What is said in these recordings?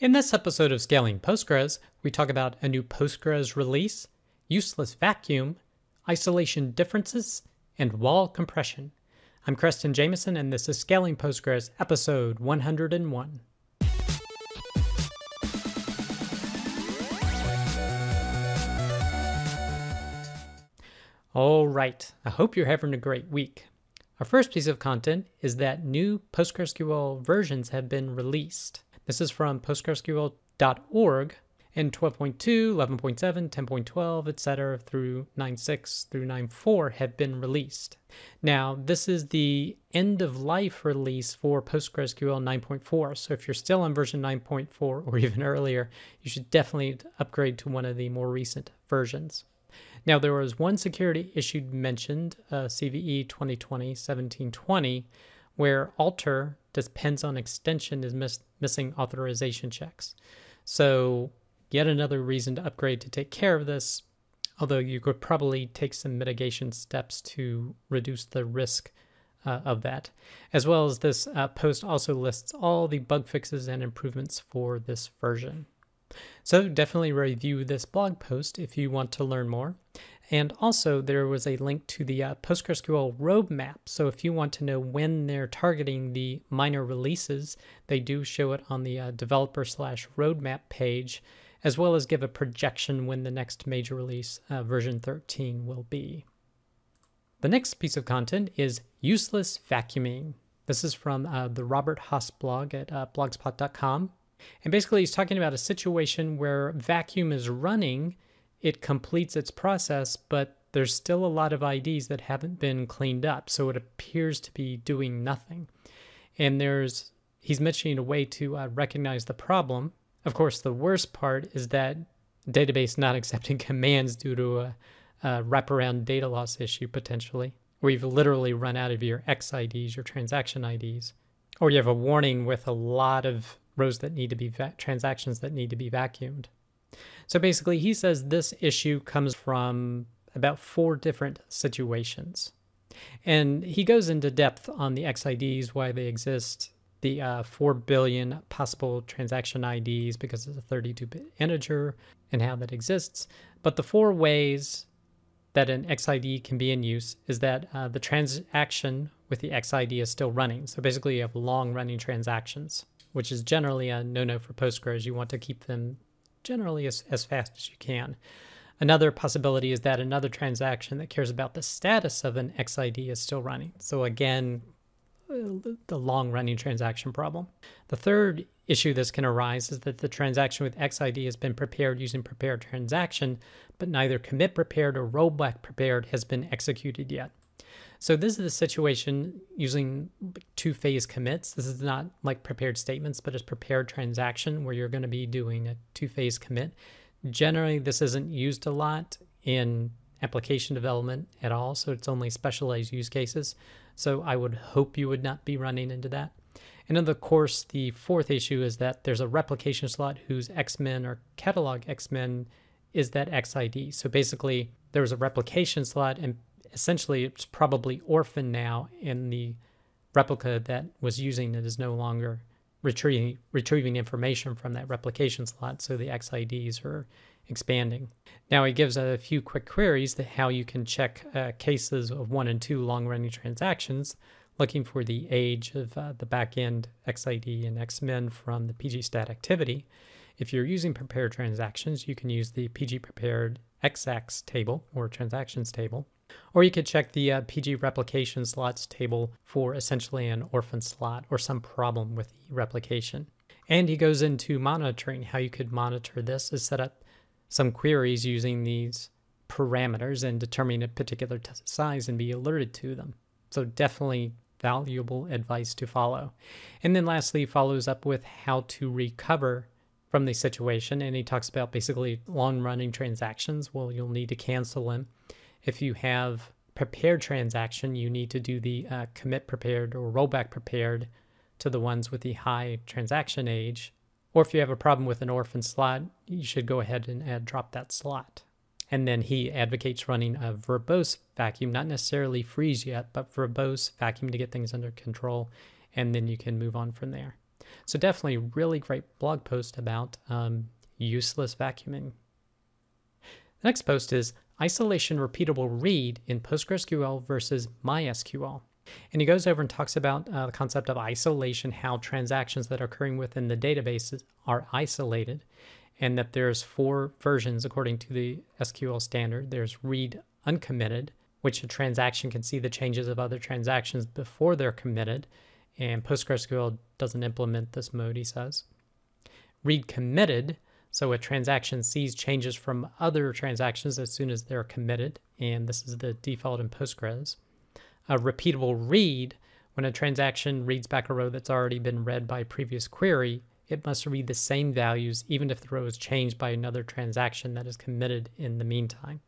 In this episode of Scaling Postgres, we talk about a new Postgres release, useless vacuum, isolation differences, and WAL compression. I'm Creston Jamison, and this is Scaling Postgres, episode 101. All right, I hope you're having a great week. Our first piece of content is that new PostgreSQL versions have been released. This is from postgresql.org and 12.2, 11.7, 10.12, etc. through 9.6 through 9.4 have been released. Now, this is the end of life release for PostgreSQL 9.4. So if you're still on version 9.4 or even earlier, you should definitely upgrade to one of the more recent versions. Now, there was one security issue mentioned, uh, CVE 2020-1720, where alter depends on extension is miss- missing authorization checks. So, yet another reason to upgrade to take care of this, although you could probably take some mitigation steps to reduce the risk uh, of that. As well as this uh, post also lists all the bug fixes and improvements for this version. So definitely review this blog post if you want to learn more. And also, there was a link to the uh, PostgreSQL roadmap. So if you want to know when they're targeting the minor releases, they do show it on the uh, developer slash roadmap page, as well as give a projection when the next major release, uh, version 13, will be. The next piece of content is useless vacuuming. This is from uh, the Robert Haas blog at uh, blogspot.com. And basically, he's talking about a situation where vacuum is running, it completes its process, but there's still a lot of IDs that haven't been cleaned up. So it appears to be doing nothing. And there's, he's mentioning a way to uh, recognize the problem. Of course, the worst part is that database not accepting commands due to a, a wraparound data loss issue potentially, where you've literally run out of your XIDs, your transaction IDs, or you have a warning with a lot of rows that need to be va- transactions that need to be vacuumed. So basically, he says this issue comes from about four different situations. And he goes into depth on the XIDs, why they exist, the uh, 4 billion possible transaction IDs because it's a 32 bit integer and how that exists. But the four ways that an XID can be in use is that uh, the transaction with the XID is still running. So basically, you have long running transactions which is generally a no no for Postgres. You want to keep them generally as, as fast as you can. Another possibility is that another transaction that cares about the status of an XID is still running. So, again, uh, the long running transaction problem. The third issue this can arise is that the transaction with XID has been prepared using prepared transaction, but neither commit prepared or rollback prepared has been executed yet. So this is the situation using two-phase commits. This is not like prepared statements, but it's prepared transaction where you're going to be doing a two-phase commit. Generally, this isn't used a lot in application development at all, so it's only specialized use cases. So I would hope you would not be running into that. And of course, the fourth issue is that there's a replication slot whose XMIN or catalog XMIN is that XID. So basically, there was a replication slot and essentially it's probably orphaned now and the replica that was using it is no longer retrieving retrieving information from that replication slot so the xids are expanding. Now he gives a few quick queries that how you can check uh, cases of one and two long running transactions looking for the age of uh, the backend xid and xmin from the pgstat activity. If you're using prepared transactions you can use the pg prepared xacts table or transactions table or you could check the uh, PG replication slots table for essentially an orphan slot or some problem with the replication. And he goes into monitoring. How you could monitor this is set up some queries using these parameters and determine a particular size and be alerted to them. So definitely valuable advice to follow. And then lastly, follows up with how to recover from the situation. And he talks about basically long running transactions. Well, you'll need to cancel them if you have prepared transaction, you need to do the uh, commit prepared or rollback prepared to the ones with the high transaction age. Or if you have a problem with an orphan slot, you should go ahead and add drop that slot. And then he advocates running a verbose vacuum, not necessarily freeze yet, but verbose vacuum to get things under control. And then you can move on from there. So definitely really great blog post about um, useless vacuuming. The next post is isolation repeatable read in PostgreSQL versus MySQL. And he goes over and talks about uh, the concept of isolation, how transactions that are occurring within the databases are isolated, and that there's four versions according to the SQL standard. There's read uncommitted, which a transaction can see the changes of other transactions before they're committed, and PostgreSQL doesn't implement this mode, he says. Read committed, so a transaction sees changes from other transactions as soon as they're committed, and this is the default in Postgres. A repeatable read, when a transaction reads back a row that's already been read by a previous query, it must read the same values even if the row is changed by another transaction that is committed in the meantime.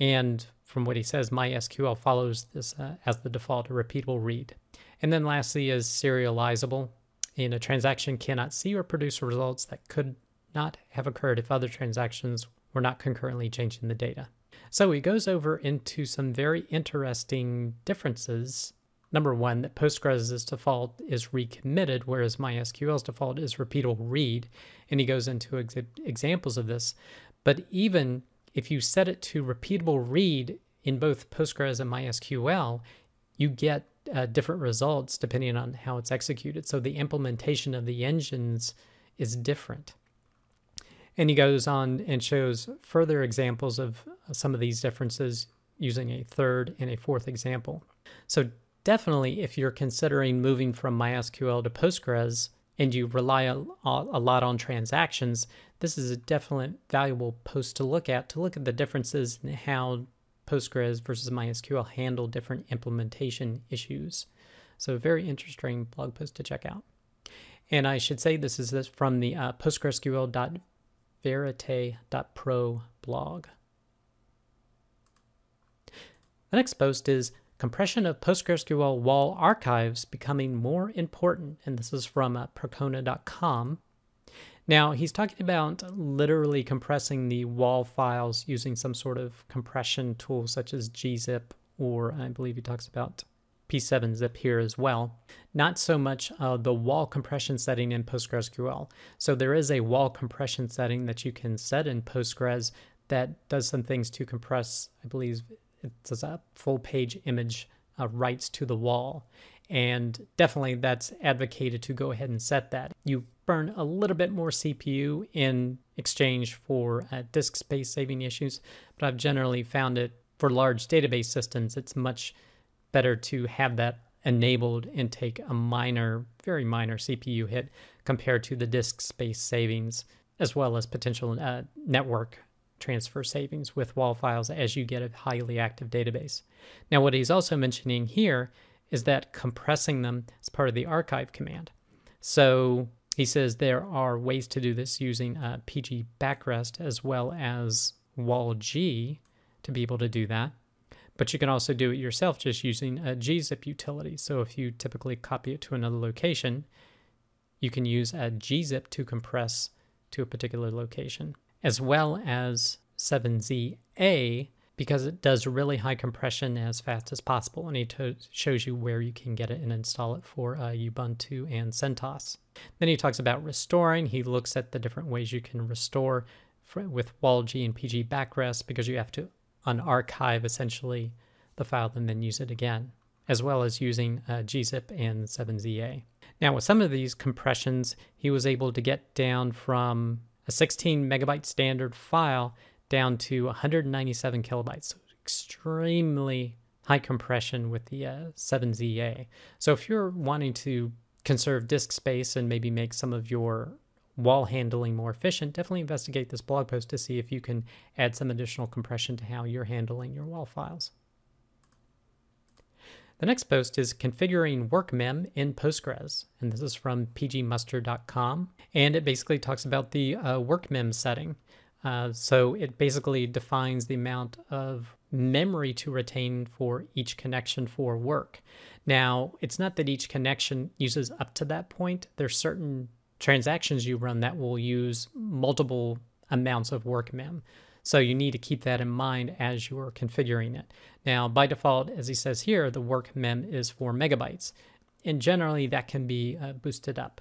And from what he says, MySQL follows this uh, as the default, a repeatable read. And then lastly is serializable. And a transaction cannot see or produce results that could not have occurred if other transactions were not concurrently changing the data. So he goes over into some very interesting differences. Number one, that Postgres' default is read committed, whereas MySQL's default is repeatable read. And he goes into ex- examples of this. But even if you set it to repeatable read in both Postgres and MySQL, you get uh, different results depending on how it's executed. So the implementation of the engines is different. And he goes on and shows further examples of some of these differences using a third and a fourth example. So, definitely, if you're considering moving from MySQL to Postgres and you rely a, a lot on transactions, this is a definitely valuable post to look at to look at the differences in how Postgres versus MySQL handle different implementation issues. So, very interesting blog post to check out. And I should say this is from the uh, PostgreSQL verite.pro blog. The next post is compression of PostgreSQL WAL archives becoming more important, and this is from uh, Percona.com. Now, he's talking about literally compressing the WAL files using some sort of compression tool such as gzip, or I believe he talks about P7zip here as well. Not so much uh, the WAL compression setting in PostgreSQL. So there is a WAL compression setting that you can set in Postgres that does some things to compress, I believe it does a full page image uh, writes to the WAL. And definitely that's advocated to go ahead and set that. You burn a little bit more CPU in exchange for uh, disk space saving issues, but I've generally found it for large database systems, it's much better to have that enabled and take a minor, very minor CPU hit compared to the disk space savings, as well as potential uh, network transfer savings with WAL files as you get a highly active database. Now, what he's also mentioning here is that compressing them is part of the archive command. So he says there are ways to do this using uh, PG backrest as well as WAL-G to be able to do that. But you can also do it yourself just using a gzip utility. So if you typically copy it to another location, you can use a gzip to compress to a particular location, as well as 7ZA because it does really high compression as fast as possible. And to- shows you where you can get it and install it for uh, Ubuntu and CentOS. Then he talks about restoring. He looks at the different ways you can restore for, with WAL-G and pgBackRest because you have to unarchive essentially the file and then use it again, as well as using uh, gzip and 7ZA. Now, with some of these compressions, he was able to get down from a 16 megabyte standard file down to 197 kilobytes. So extremely high compression with the uh, 7ZA. So if you're wanting to conserve disk space and maybe make some of your WAL handling more efficient, definitely investigate this blog post to see if you can add some additional compression to how you're handling your WAL files. The next post is configuring workmem in Postgres, and this is from pgmustard.com, and it basically talks about the uh, workmem setting. Uh, so it basically defines the amount of memory to retain for each connection for work. Now, it's not that each connection uses up to that point. There's certain transactions you run that will use multiple amounts of work mem. So you need to keep that in mind as you are configuring it. Now, by default, as he says here, the work mem is 4 megabytes. And generally, that can be uh, boosted up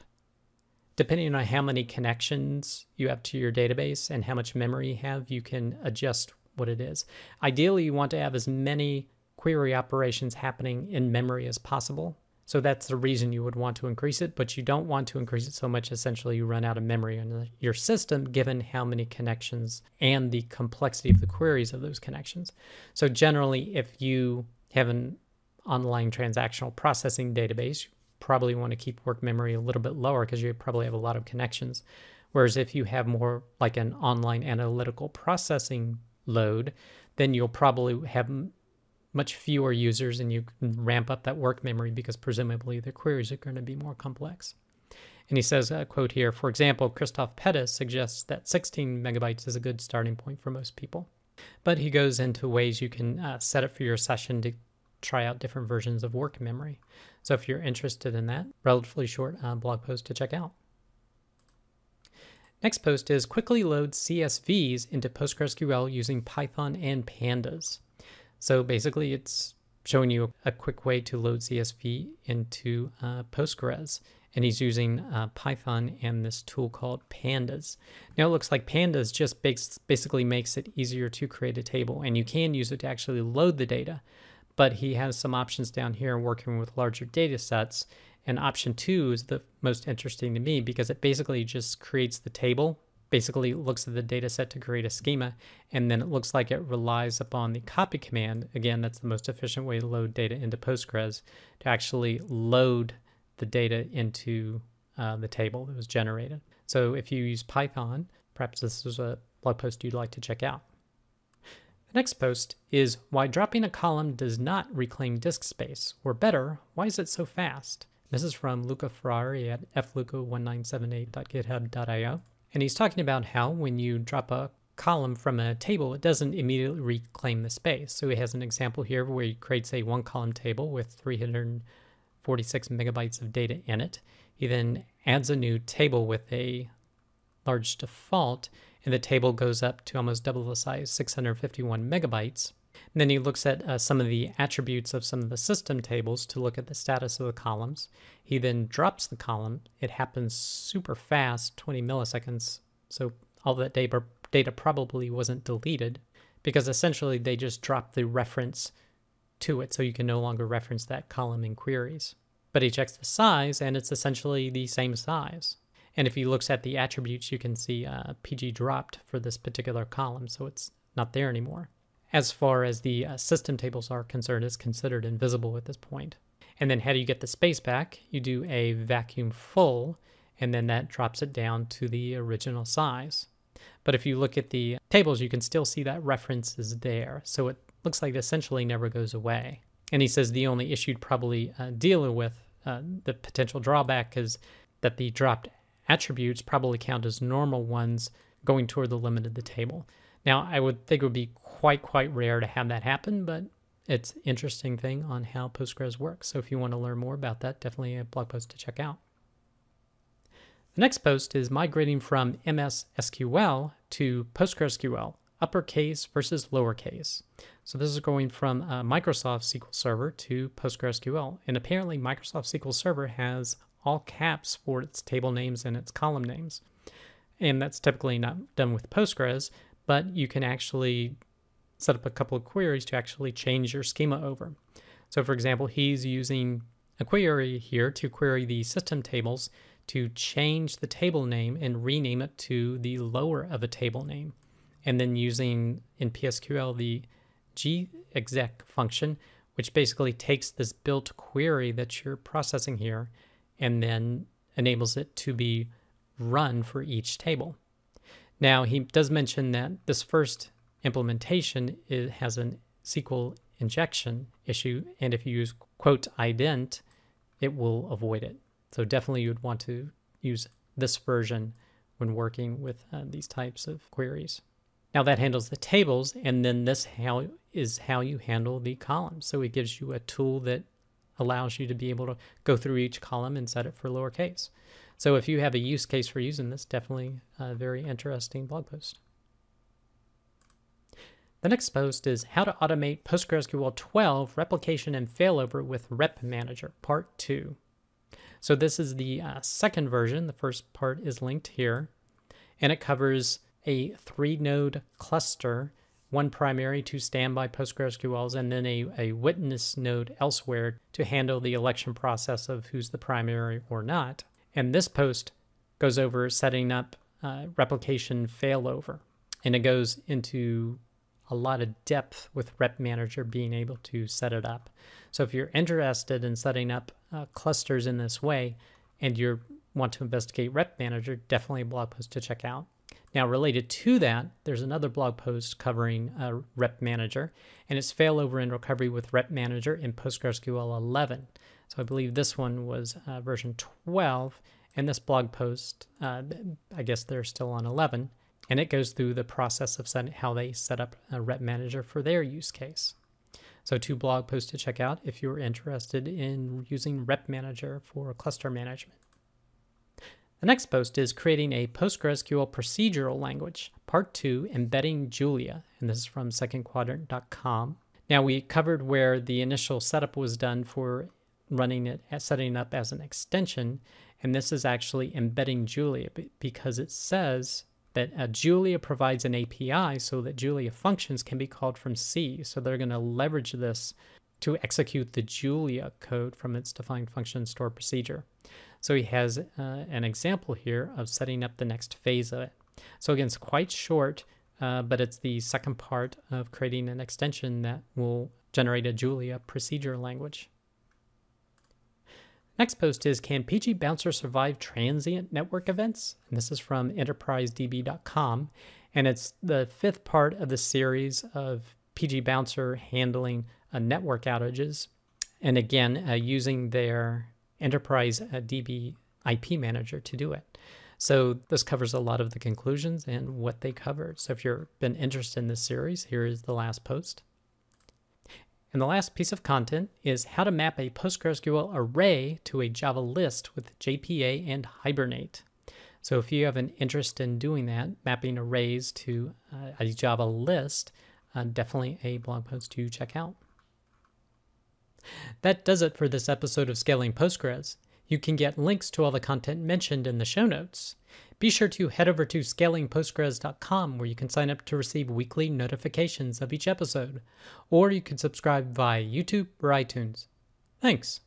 depending on how many connections you have to your database and how much memory you have, you can adjust what it is. Ideally, you want to have as many query operations happening in memory as possible. So that's the reason you would want to increase it, but you don't want to increase it so much essentially you run out of memory in your system given how many connections and the complexity of the queries of those connections. So generally, if you have an online transactional processing database, you probably want to keep work memory a little bit lower because you probably have a lot of connections. Whereas if you have more like an online analytical processing load, then you'll probably have much fewer users and you can ramp up that work memory because presumably the queries are going to be more complex. And he says, a quote here, for example, Christophe Pettus suggests that 16 megabytes is a good starting point for most people. But he goes into ways you can uh, set it for your session to try out different versions of work memory. So if you're interested in that, relatively short uh, blog post to check out. Next post is quickly load CSVs into PostgreSQL using Python and Pandas. So basically, it's showing you a quick way to load CSV into uh, Postgres. And he's using uh, Python and this tool called Pandas. Now it looks like Pandas just basically makes it easier to create a table, and you can use it to actually load the data. But he has some options down here working with larger data sets. And option two is the most interesting to me because it basically just creates the table basically looks at the data set to create a schema, and then it looks like it relies upon the copy command. Again, that's the most efficient way to load data into Postgres to actually load the data into uh, the table that was generated. So if you use Python, perhaps this is a blog post you'd like to check out. The next post is why dropping a column does not reclaim disk space, or better, why is it so fast? This is from Luca Ferrari at fluca1978.github.io. And he's talking about how when you drop a column from a table, it doesn't immediately reclaim the space. So he has an example here where he creates a one column table with 346 megabytes of data in it. He then adds a new table with a large default, and the table goes up to almost double the size, 651 megabytes. And then he looks at uh, some of the attributes of some of the system tables to look at the status of the columns. He then drops the column. It happens super fast, 20 milliseconds. So all that data, data probably wasn't deleted because essentially they just dropped the reference to it so you can no longer reference that column in queries. But he checks the size and it's essentially the same size. And if he looks at the attributes, you can see uh, PG dropped for this particular column, so it's not there anymore as far as the uh, system tables are concerned, is considered invisible at this point. And then how do you get the space back? You do a vacuum full, and then that drops it down to the original size. But if you look at the tables, you can still see that reference is there. So it looks like it essentially never goes away. And he says the only issue you'd probably uh, dealing with uh, the potential drawback is that the dropped attributes probably count as normal ones going toward the limit of the table. Now, I would think it would be quite, quite rare to have that happen, but it's interesting thing on how Postgres works. So if you want to learn more about that, definitely a blog post to check out. The next post is migrating from MS SQL to PostgreSQL, uppercase versus lowercase. So this is going from Microsoft SQL Server to PostgreSQL. And apparently Microsoft SQL Server has all caps for its table names and its column names. And that's typically not done with Postgres, but you can actually set up a couple of queries to actually change your schema over. So for example, he's using a query here to query the system tables to change the table name and rename it to the lower of a table name. And then using in PSQL the gexec function, which basically takes this built query that you're processing here and then enables it to be run for each table. Now, he does mention that this first implementation has a SQL injection issue, and if you use quote ident, it will avoid it. So definitely you would want to use this version when working with uh, these types of queries. Now that handles the tables, and then this how is how you handle the columns. So it gives you a tool that allows you to be able to go through each column and set it for lowercase. So if you have a use case for using this, definitely a very interesting blog post. The next post is How to Automate PostgreSQL 12 Replication and Failover with Rep Manager, Part 2. So this is the uh, second version. The first part is linked here, and it covers a three node cluster, one primary, two standby PostgreSQLs, and then a, a witness node elsewhere to handle the election process of who's the primary or not. And this post goes over setting up uh, replication failover, and it goes into a lot of depth with Rep Manager being able to set it up. So if you're interested in setting up uh, clusters in this way and you want to investigate Rep Manager, definitely a blog post to check out. Now, related to that, there's another blog post covering uh, Rep Manager, and it's failover and recovery with Rep Manager in PostgreSQL 11. So I believe this one was uh, version 12, and this blog post, uh, I guess they're still on 11, and it goes through the process of setting, how they set up a Rep Manager for their use case. So two blog posts to check out if you're interested in using Rep Manager for cluster management. The next post is creating a PostgreSQL procedural language, part two, embedding Julia, and this is from secondquadrant.com. Now we covered where the initial setup was done for running it, uh, setting up as an extension, and this is actually embedding Julia because it says that uh, Julia provides an API so that Julia functions can be called from C. So they're going to leverage this to execute the Julia code from its defined function store procedure. So he has uh, an example here of setting up the next phase of it. So again, it's quite short, uh, but it's the second part of creating an extension that will generate a Julia procedure language. Next post is Can PgBouncer survive transient network events? And this is from enterprisedb.com. And it's the fifth part of the series of PgBouncer handling uh, network outages. And again, uh, using their enterprise uh, DB IP manager to do it. So this covers a lot of the conclusions and what they covered. So if you've been interested in this series, here is the last post. And the last piece of content is how to map a PostgreSQL array to a Java list with JPA and Hibernate. So if you have an interest in doing that, mapping arrays to uh, a Java list, uh, definitely a blog post to check out. That does it for this episode of Scaling Postgres. You can get links to all the content mentioned in the show notes. Be sure to head over to scalingpostgres.com where you can sign up to receive weekly notifications of each episode, or you can subscribe via YouTube or iTunes. Thanks.